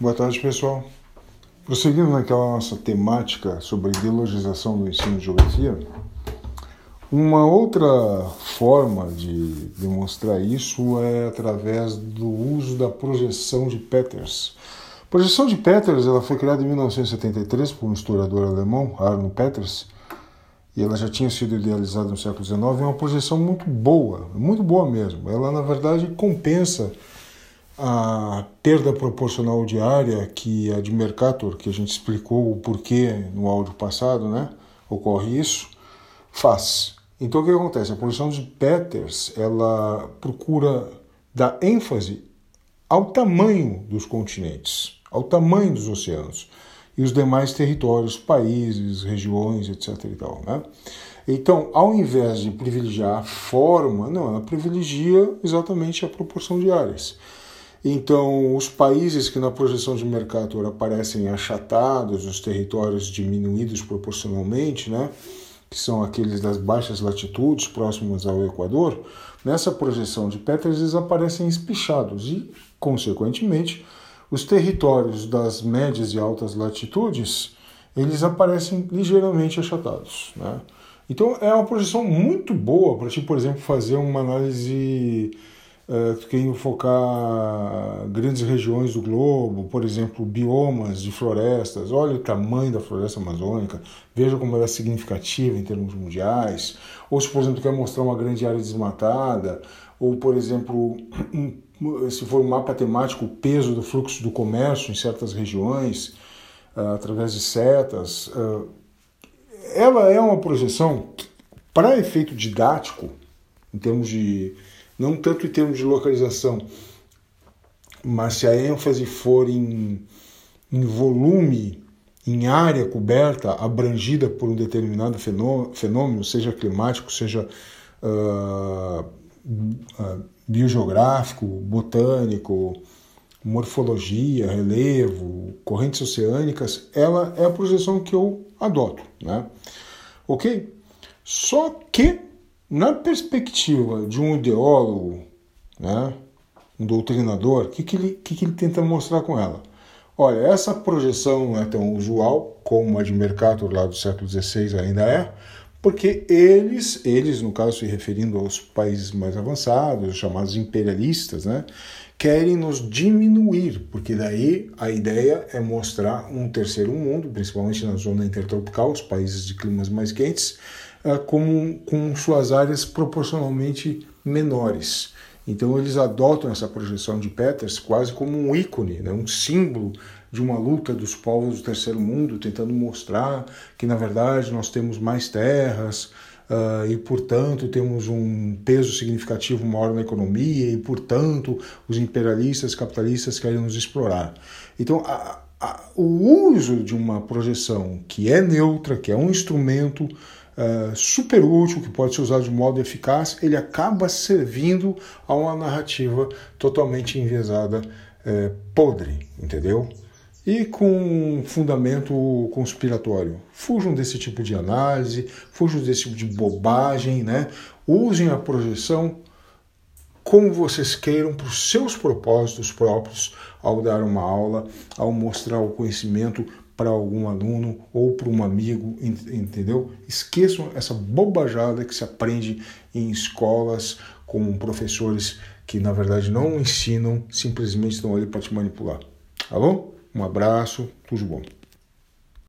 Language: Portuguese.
Boa tarde, pessoal. Prosseguindo naquela nossa temática sobre ideologização do ensino de geografia, uma outra forma de demonstrar isso é através do uso da projeção de Peters. A projeção de Peters ela foi criada em 1973 por um historiador alemão, Arno Peters, e ela já tinha sido idealizada no século XIX. É uma projeção muito boa, muito boa mesmo. Ela, na verdade, compensa a perda proporcional de área que a de Mercator, que a gente explicou o porquê no áudio passado, né? Ocorre isso, faz. Então o que acontece? A posição de Peters, ela procura dar ênfase ao tamanho dos continentes, ao tamanho dos oceanos e os demais territórios, países, regiões, etc. E tal, né? Então, ao invés de privilegiar a forma, não, ela privilegia exatamente a proporção de áreas. Então, os países que na projeção de Mercator aparecem achatados, os territórios diminuídos proporcionalmente, né, que são aqueles das baixas latitudes próximas ao Equador, nessa projeção de Peters eles aparecem espichados e, consequentemente, os territórios das médias e altas latitudes eles aparecem ligeiramente achatados. Né? Então, é uma projeção muito boa para, por exemplo, fazer uma análise Uh, quem focar grandes regiões do globo, por exemplo, biomas de florestas, olha o tamanho da floresta amazônica, veja como ela é significativa em termos mundiais, ou se, por exemplo, quer mostrar uma grande área desmatada, ou, por exemplo, se for um mapa temático, o peso do fluxo do comércio em certas regiões, uh, através de setas. Uh, ela é uma projeção para efeito didático, em termos de não tanto em termos de localização, mas se a ênfase for em, em volume, em área coberta, abrangida por um determinado fenômeno, seja climático, seja uh, uh, biogeográfico, botânico, morfologia, relevo, correntes oceânicas, ela é a projeção que eu adoto, né? Ok? Só que na perspectiva de um ideólogo, né, um doutrinador, o que, que, ele, que, que ele tenta mostrar com ela? Olha, essa projeção não é tão usual como a de Mercator lá do século XVI ainda é, porque eles, eles no caso se referindo aos países mais avançados, chamados imperialistas, né, querem nos diminuir, porque daí a ideia é mostrar um terceiro mundo, principalmente na zona intertropical, os países de climas mais quentes, com, com suas áreas proporcionalmente menores. Então eles adotam essa projeção de Peters quase como um ícone, né? um símbolo de uma luta dos povos do terceiro mundo, tentando mostrar que na verdade nós temos mais terras, Uh, e, portanto, temos um peso significativo maior na economia, e, portanto, os imperialistas capitalistas querem nos explorar. Então, a, a, o uso de uma projeção que é neutra, que é um instrumento uh, super útil, que pode ser usado de modo eficaz, ele acaba servindo a uma narrativa totalmente enviesada, uh, podre, entendeu? e com fundamento conspiratório. Fujam desse tipo de análise, fujam desse tipo de bobagem, né? Usem a projeção como vocês queiram para os seus propósitos próprios ao dar uma aula, ao mostrar o conhecimento para algum aluno ou para um amigo, entendeu? Esqueçam essa bobajada que se aprende em escolas com professores que na verdade não ensinam, simplesmente estão ali para te manipular. Bom? Um abraço, tudo bom.